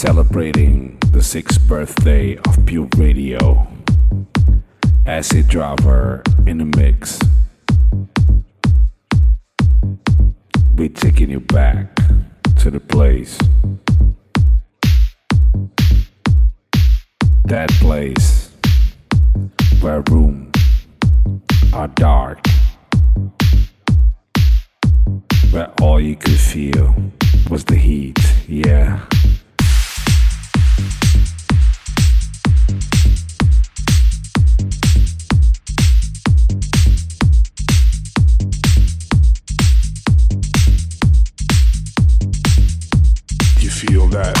celebrating the sixth birthday of Pure Radio. Acid Driver in the mix. We're taking you back to the place. That place where rooms are dark. Where all you could feel was the heat, yeah. Taking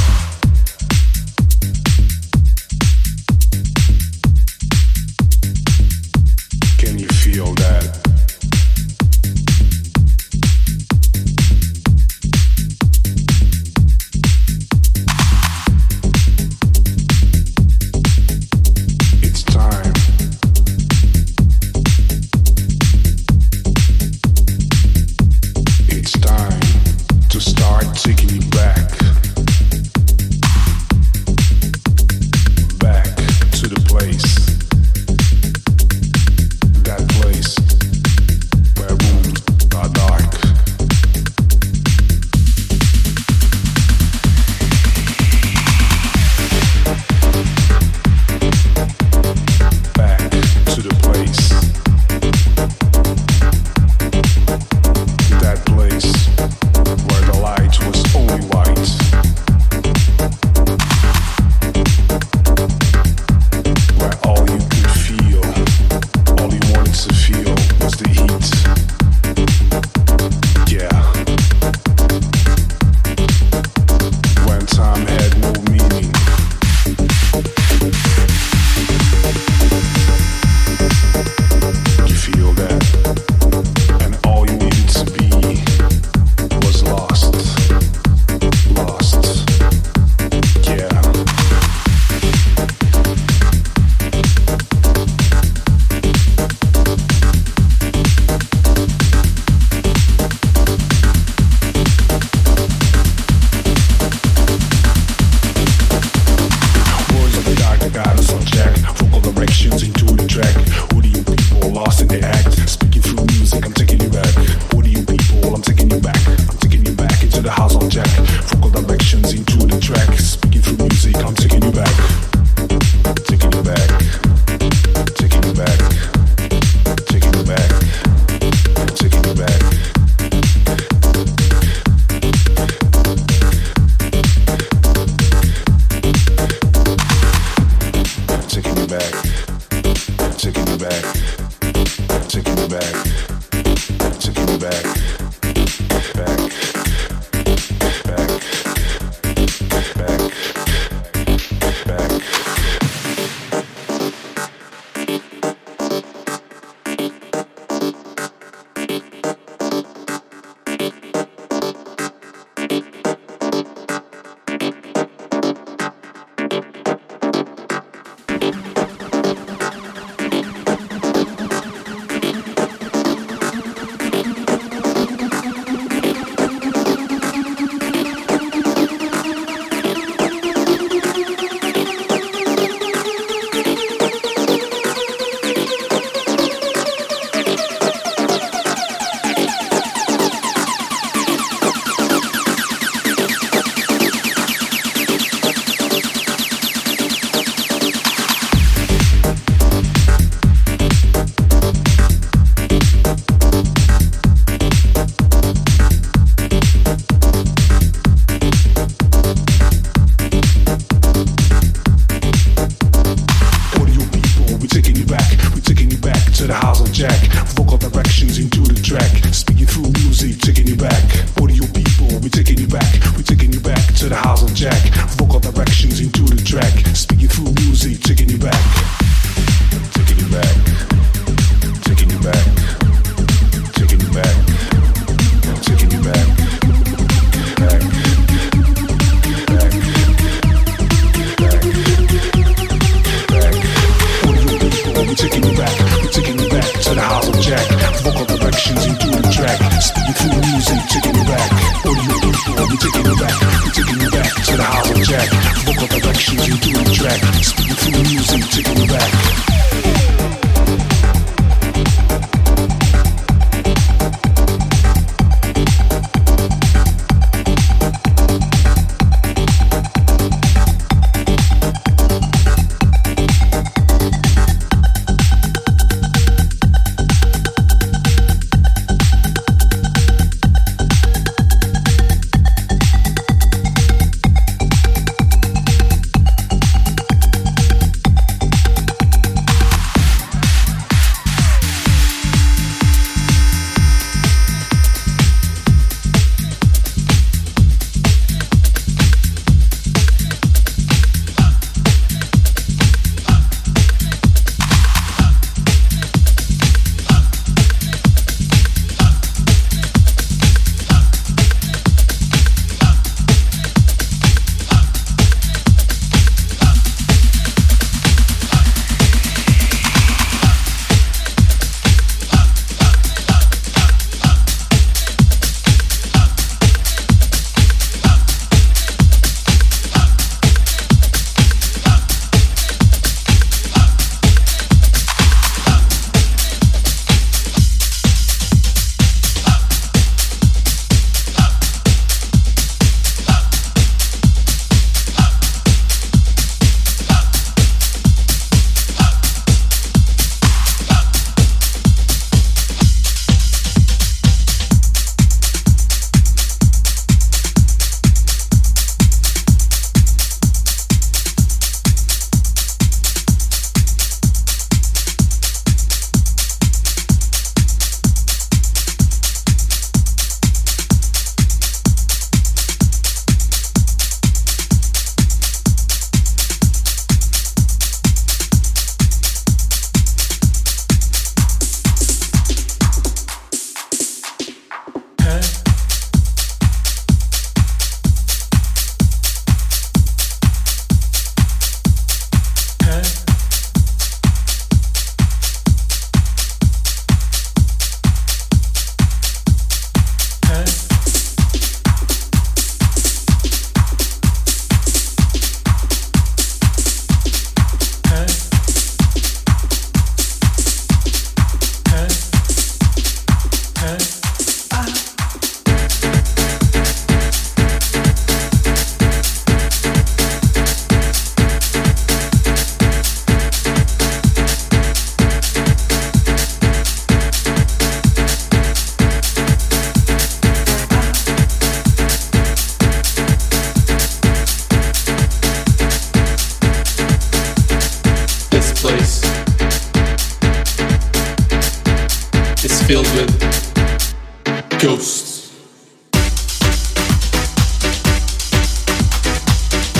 Ghosts.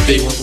They want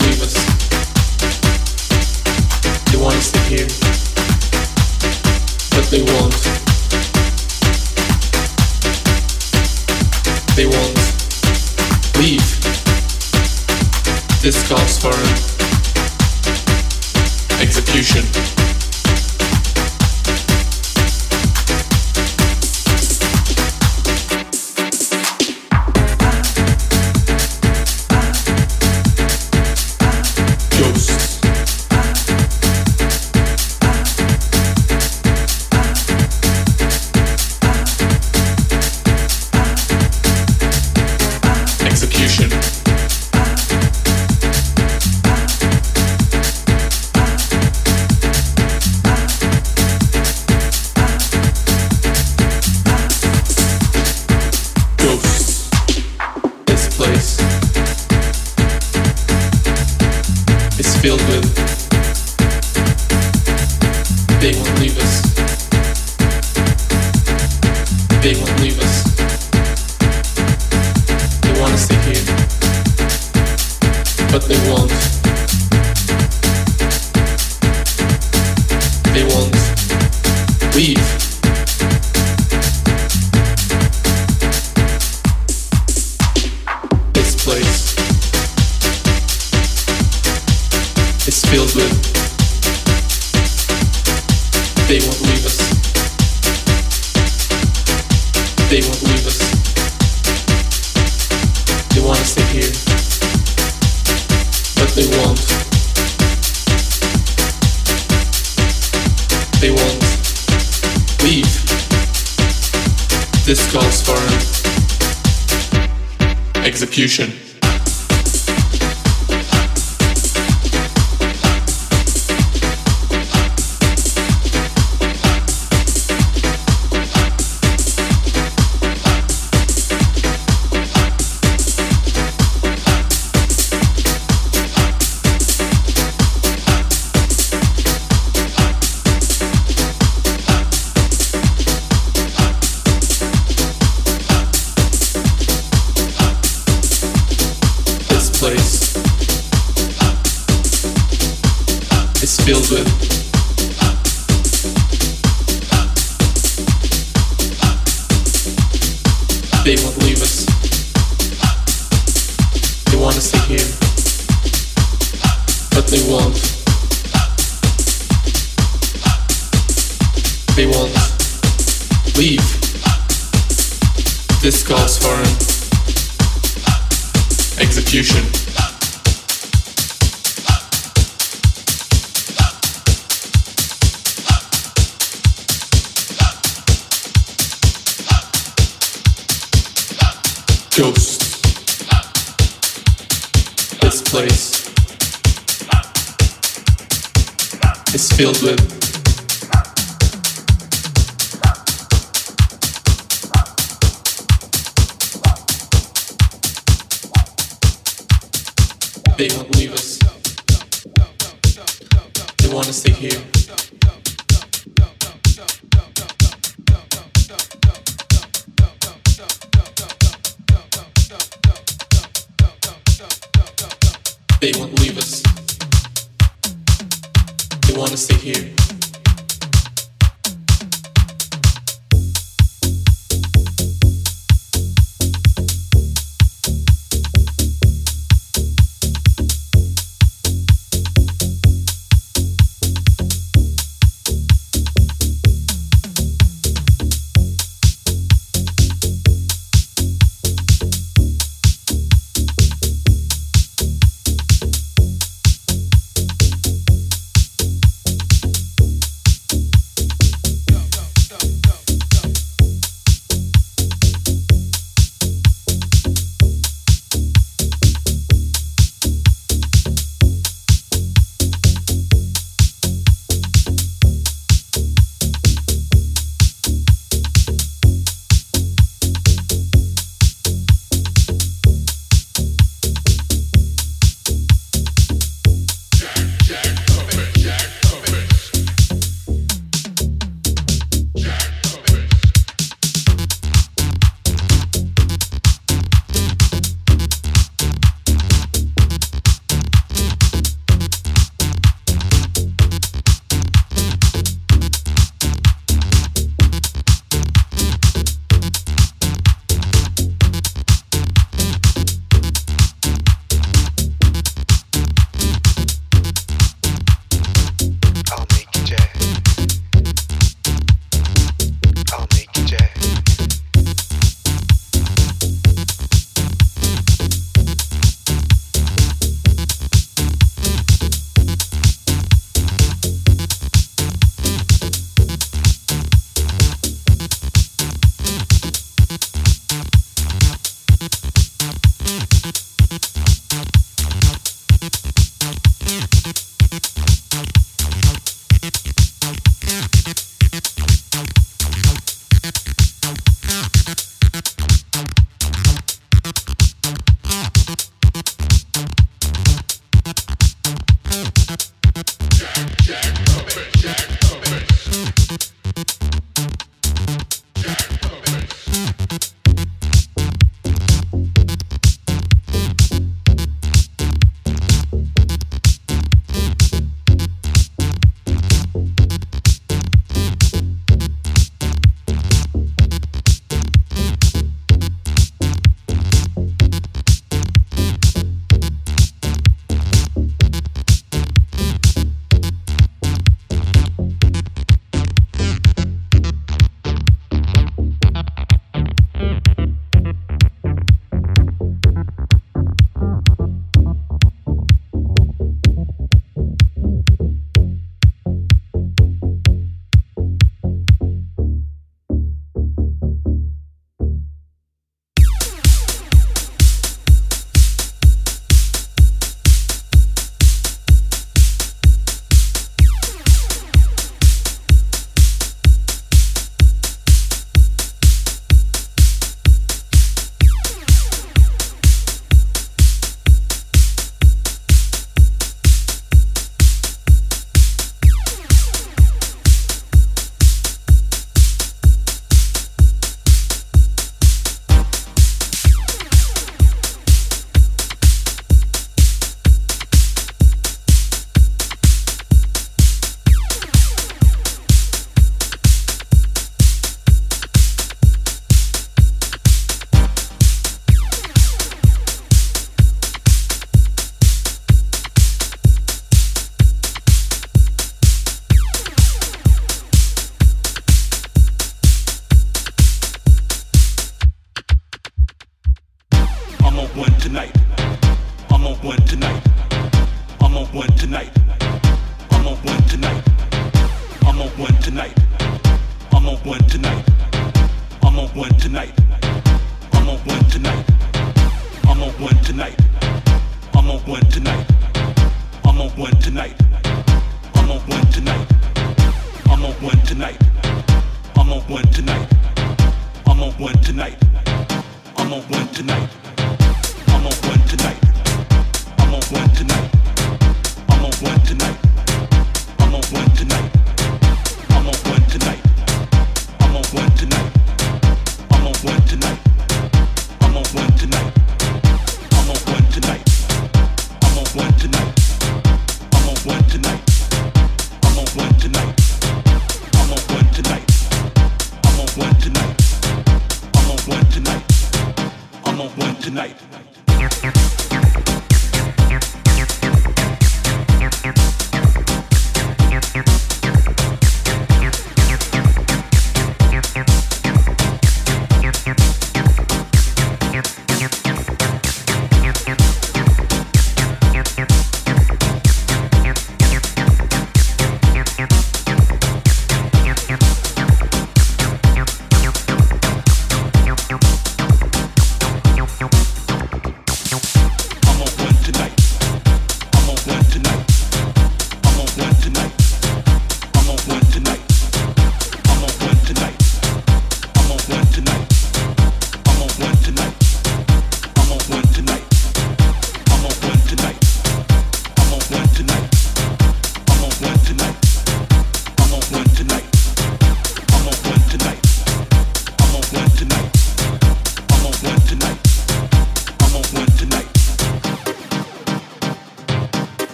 They won't leave us. They want to stay here.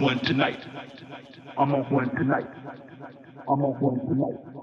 one tonight. I'm on one tonight. I'm on one tonight.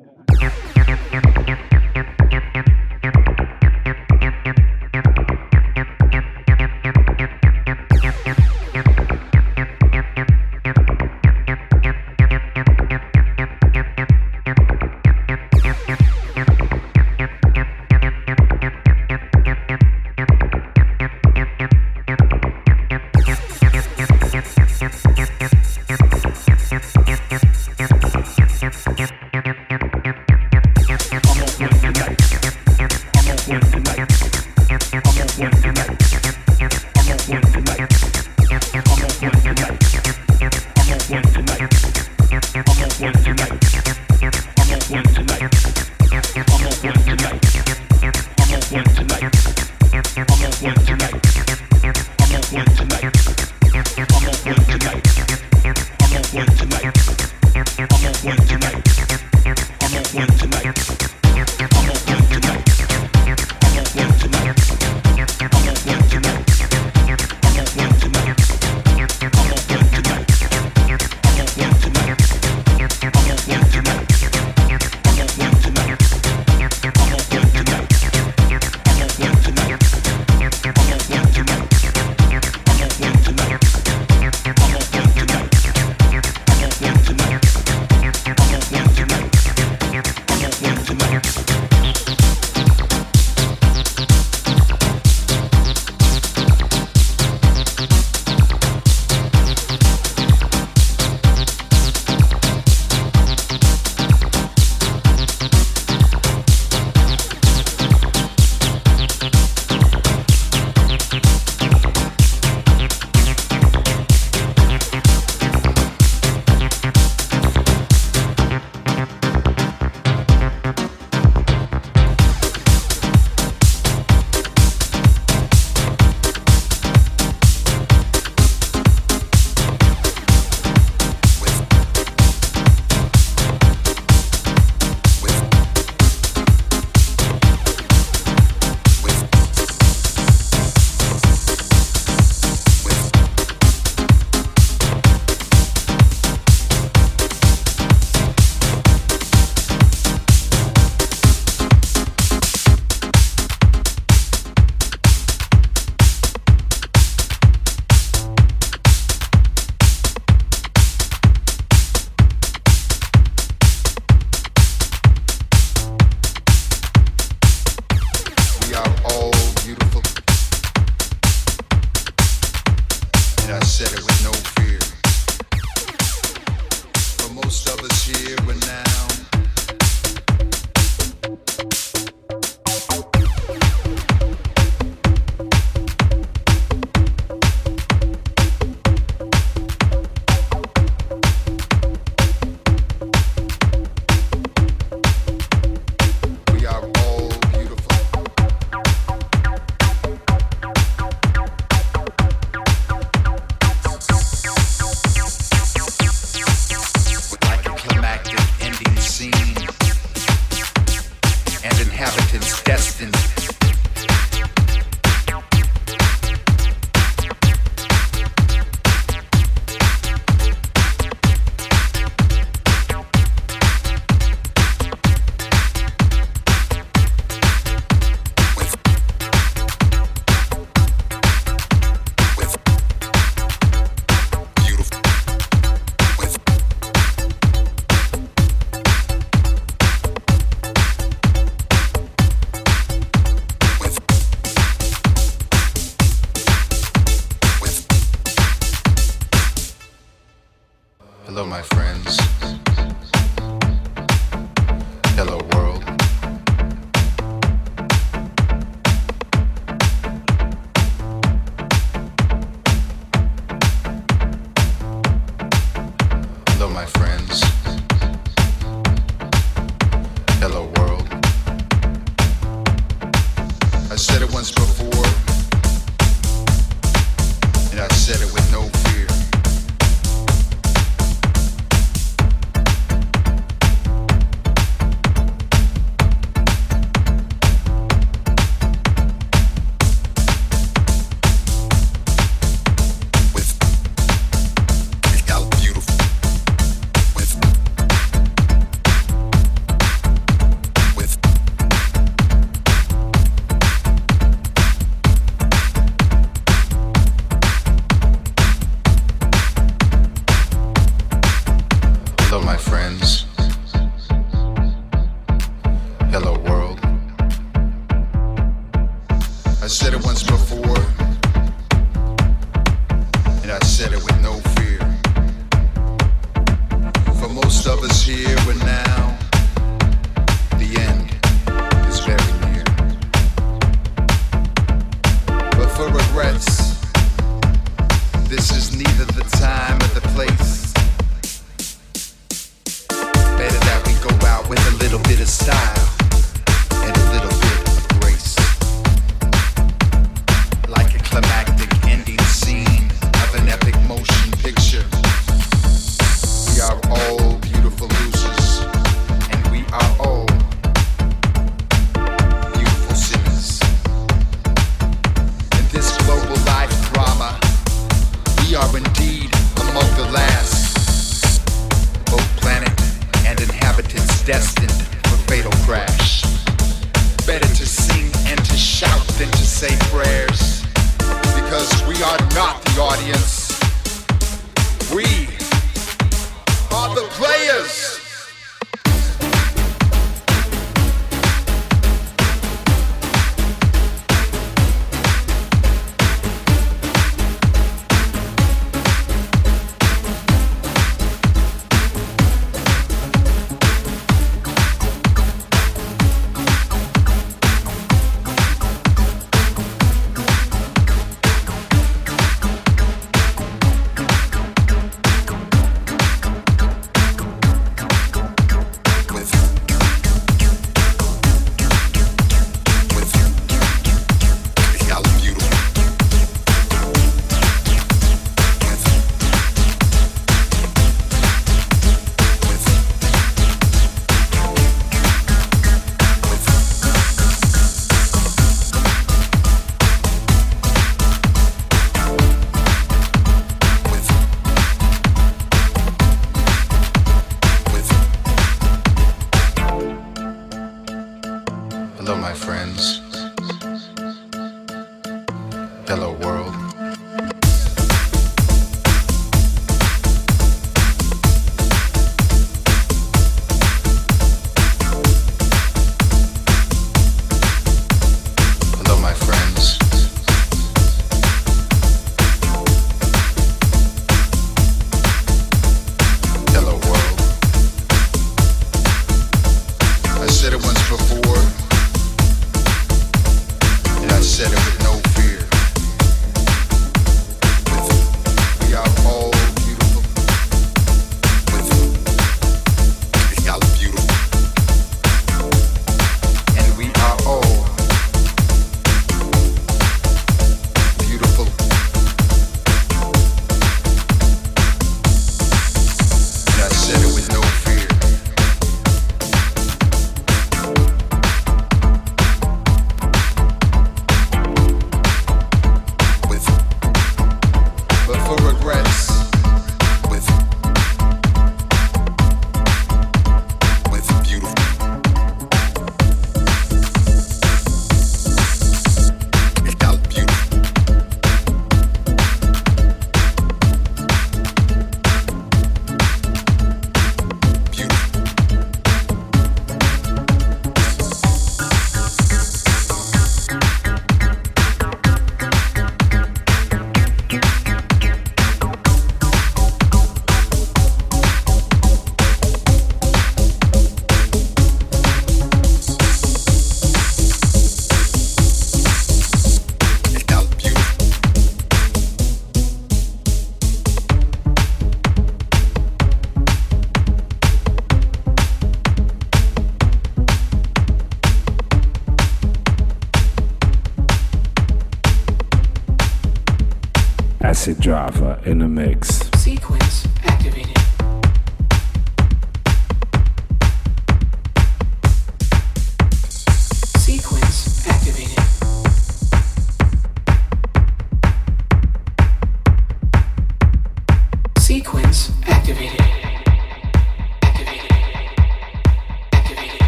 Jesse Java in the mix.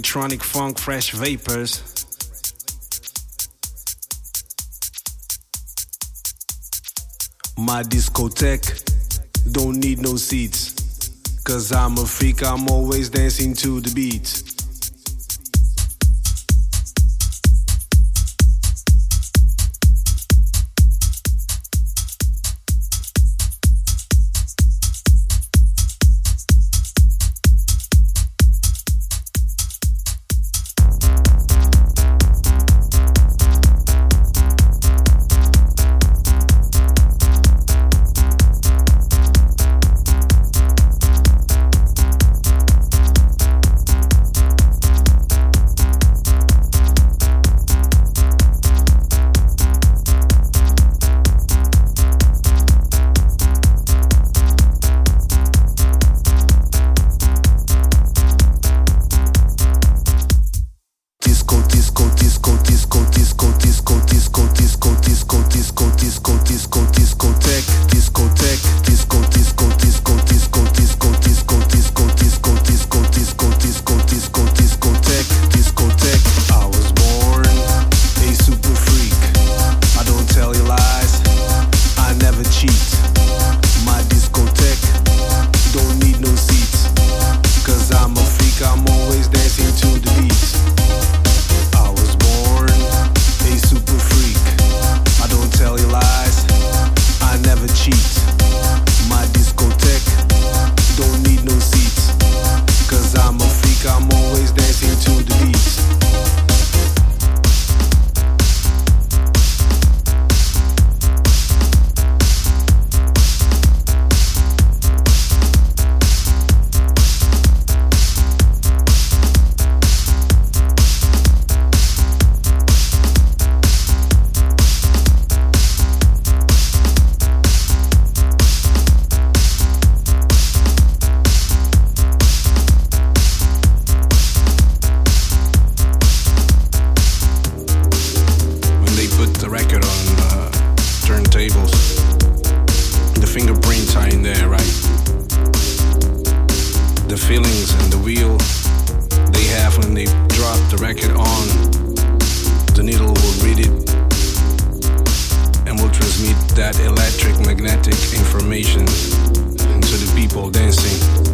electronic funk fresh vapors. My discotheque don't need no seats. Cause I'm a freak, I'm always dancing to the beat. transmit that electric magnetic information to the people dancing.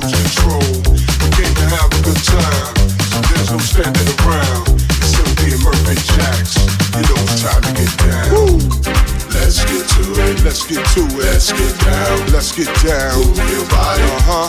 lose control. get to it. Let's get down. Let's get down. Move your body. Uh huh.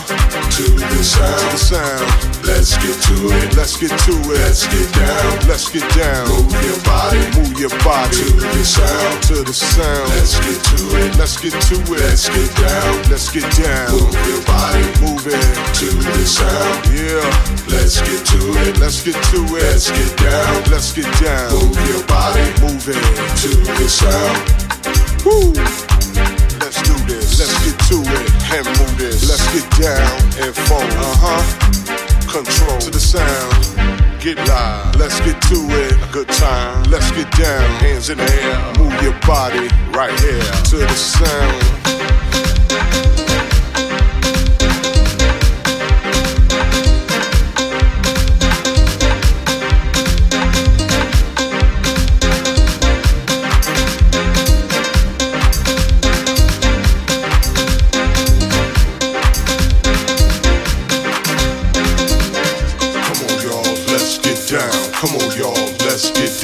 To the sound. To the sound. Let's get to it. Let's get to it. Let's get down. Let's get down. Move your body. Move your body. To the sound. To the sound. Let's get to it. Let's get to it. Let's get down. Let's get down. Move your body. Move it. To the sound. Yeah. Let's get to it. Let's get to it. Let's get down. Let's get down. Move your body. Move it. To the sound. Woo! this. Let's get to it and move this. Let's get down and phone. Uh huh. Control to the sound get live. Let's get to it. A good time. Let's get down. Hands in the air. Move your body right here to the sound.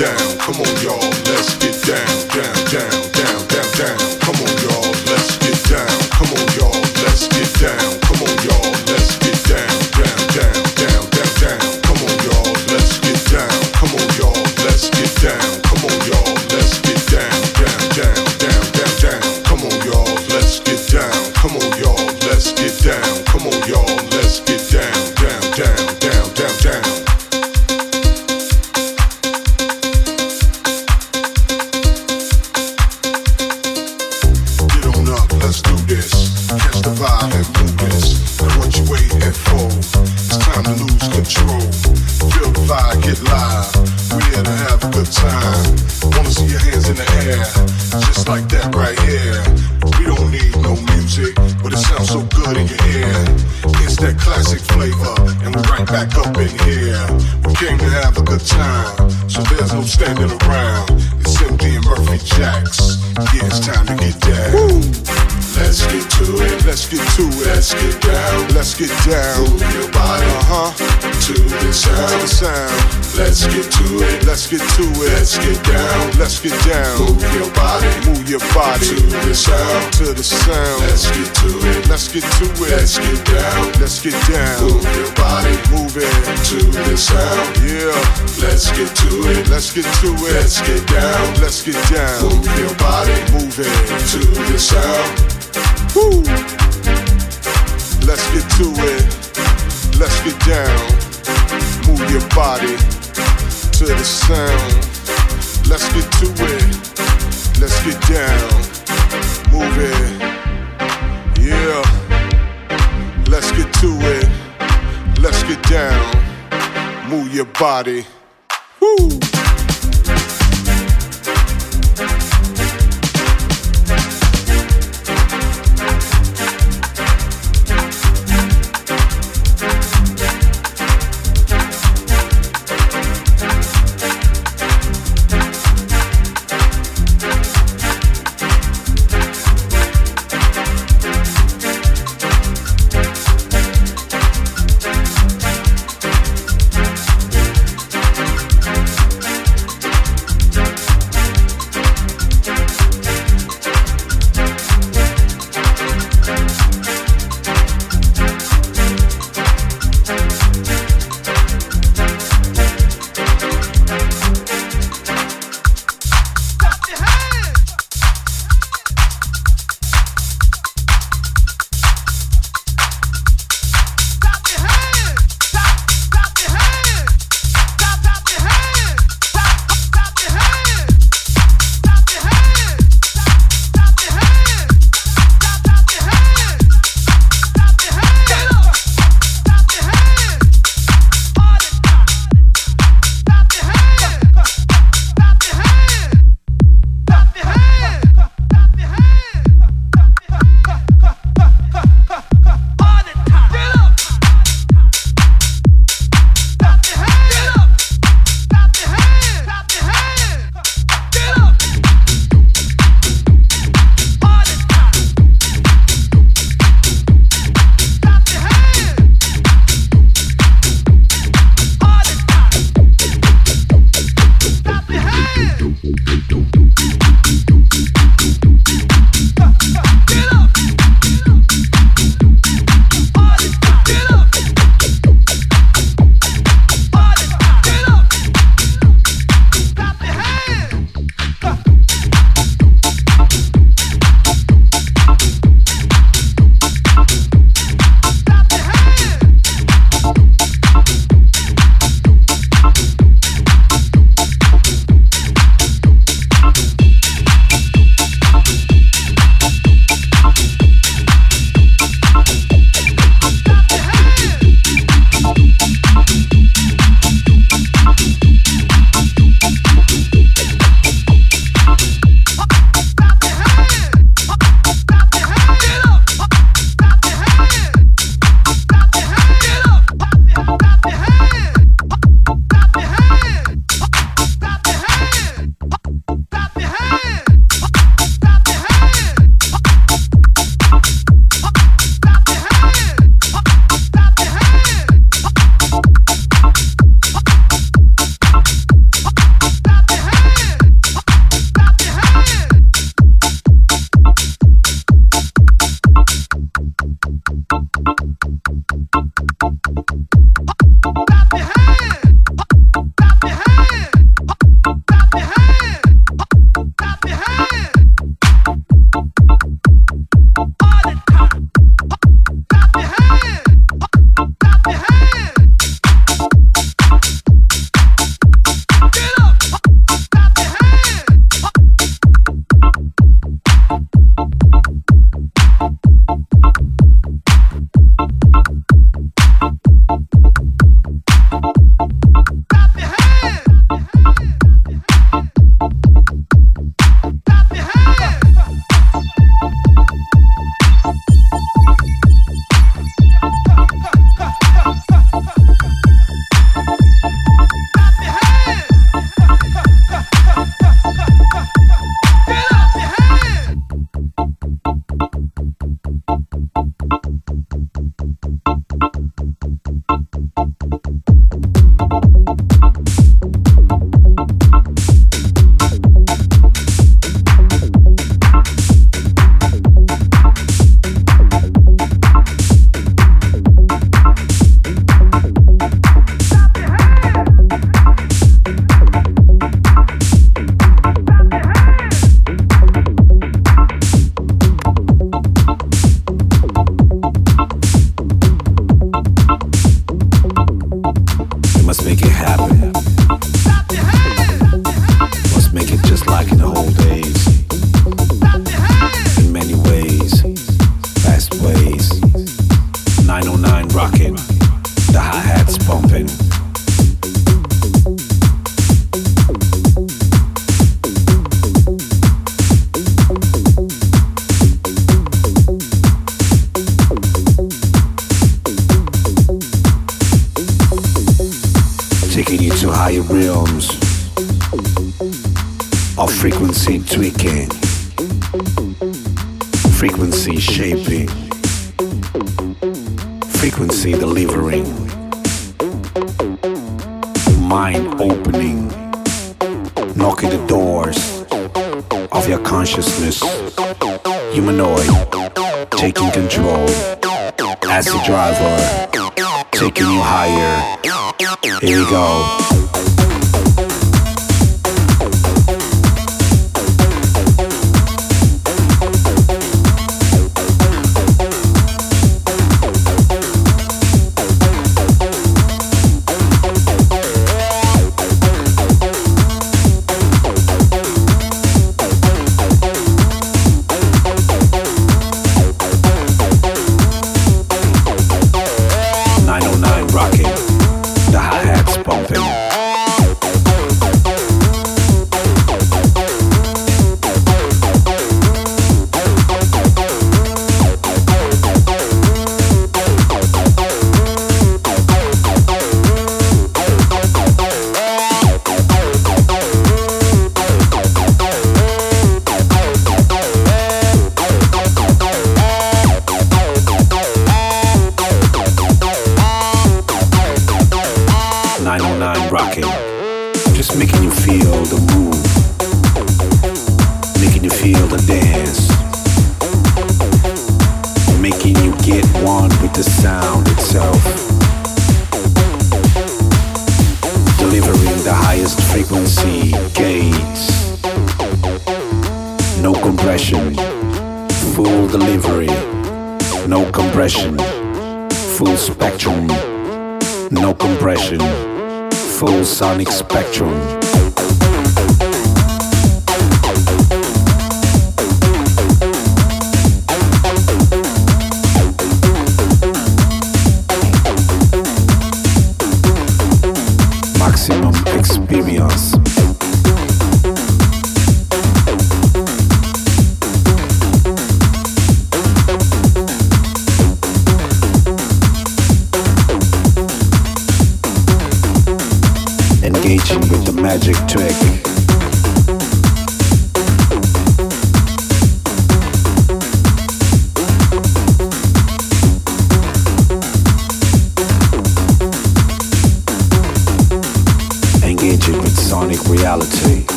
down. Come on, y'all, let's get get down. Move your body. Uh huh. To the sound. Sound. Let's get to it. Let's get to it. Let's get down. Let's get down. Move your body. Move your body. To the sound. To the sound. Let's get to it. Let's get to it. Let's get down. Let's get down. Move your body. Move it. To the sound. Yeah. Let's get to it. Let's get to it. Let's get down. Let's get down. Move your body. Move it. To the sound. Woo! Let's get to it. Let's get down. Move your body to the sound. Let's get to it. Let's get down. Move it. Yeah. Let's get to it. Let's get down. Move your body.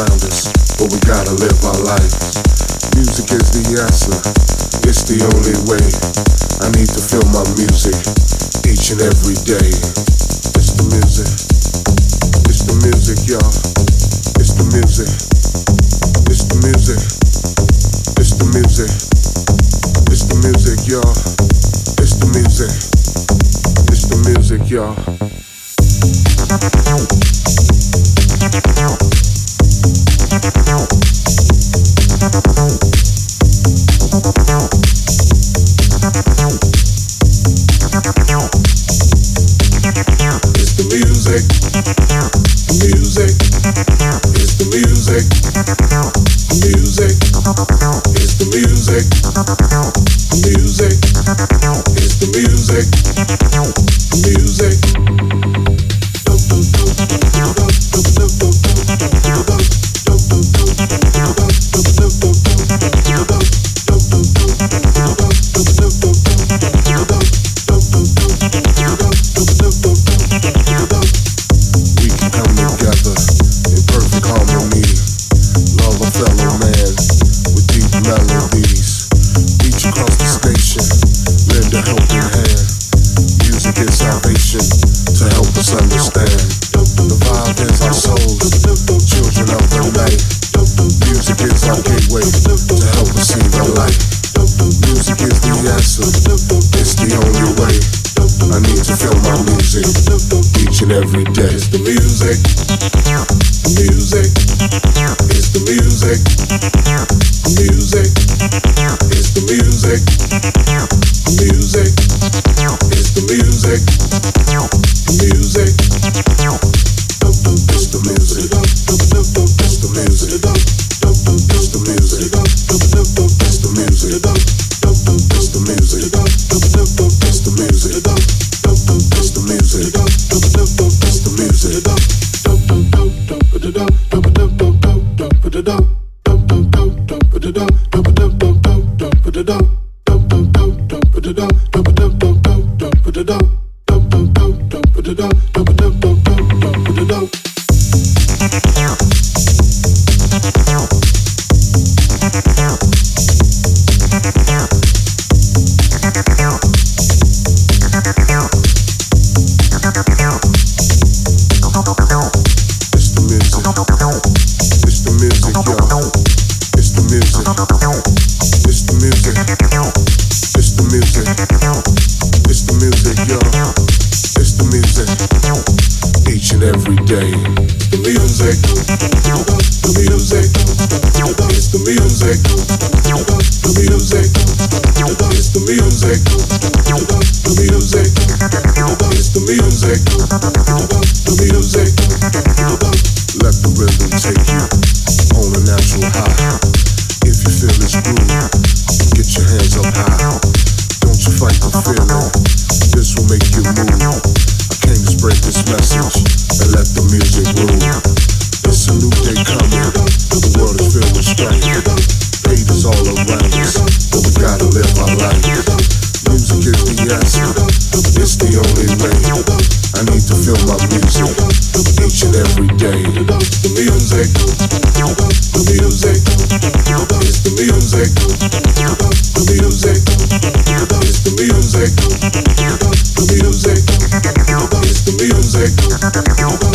around us, but we gotta live our life. Music is the answer, it's the only way. I need to feel my music each and every day. It's the music, it's the music, y'all. It's the music, it's the music, it's the music, it's the music, y'all. It's the music, it's the music, y'all. Thank you. friends. Haters all around but gotta live life. Music is the answer, it's the only way. I need to feel my music every day. The music, the music, it's the music, the music, it's the music, the music, it's the music.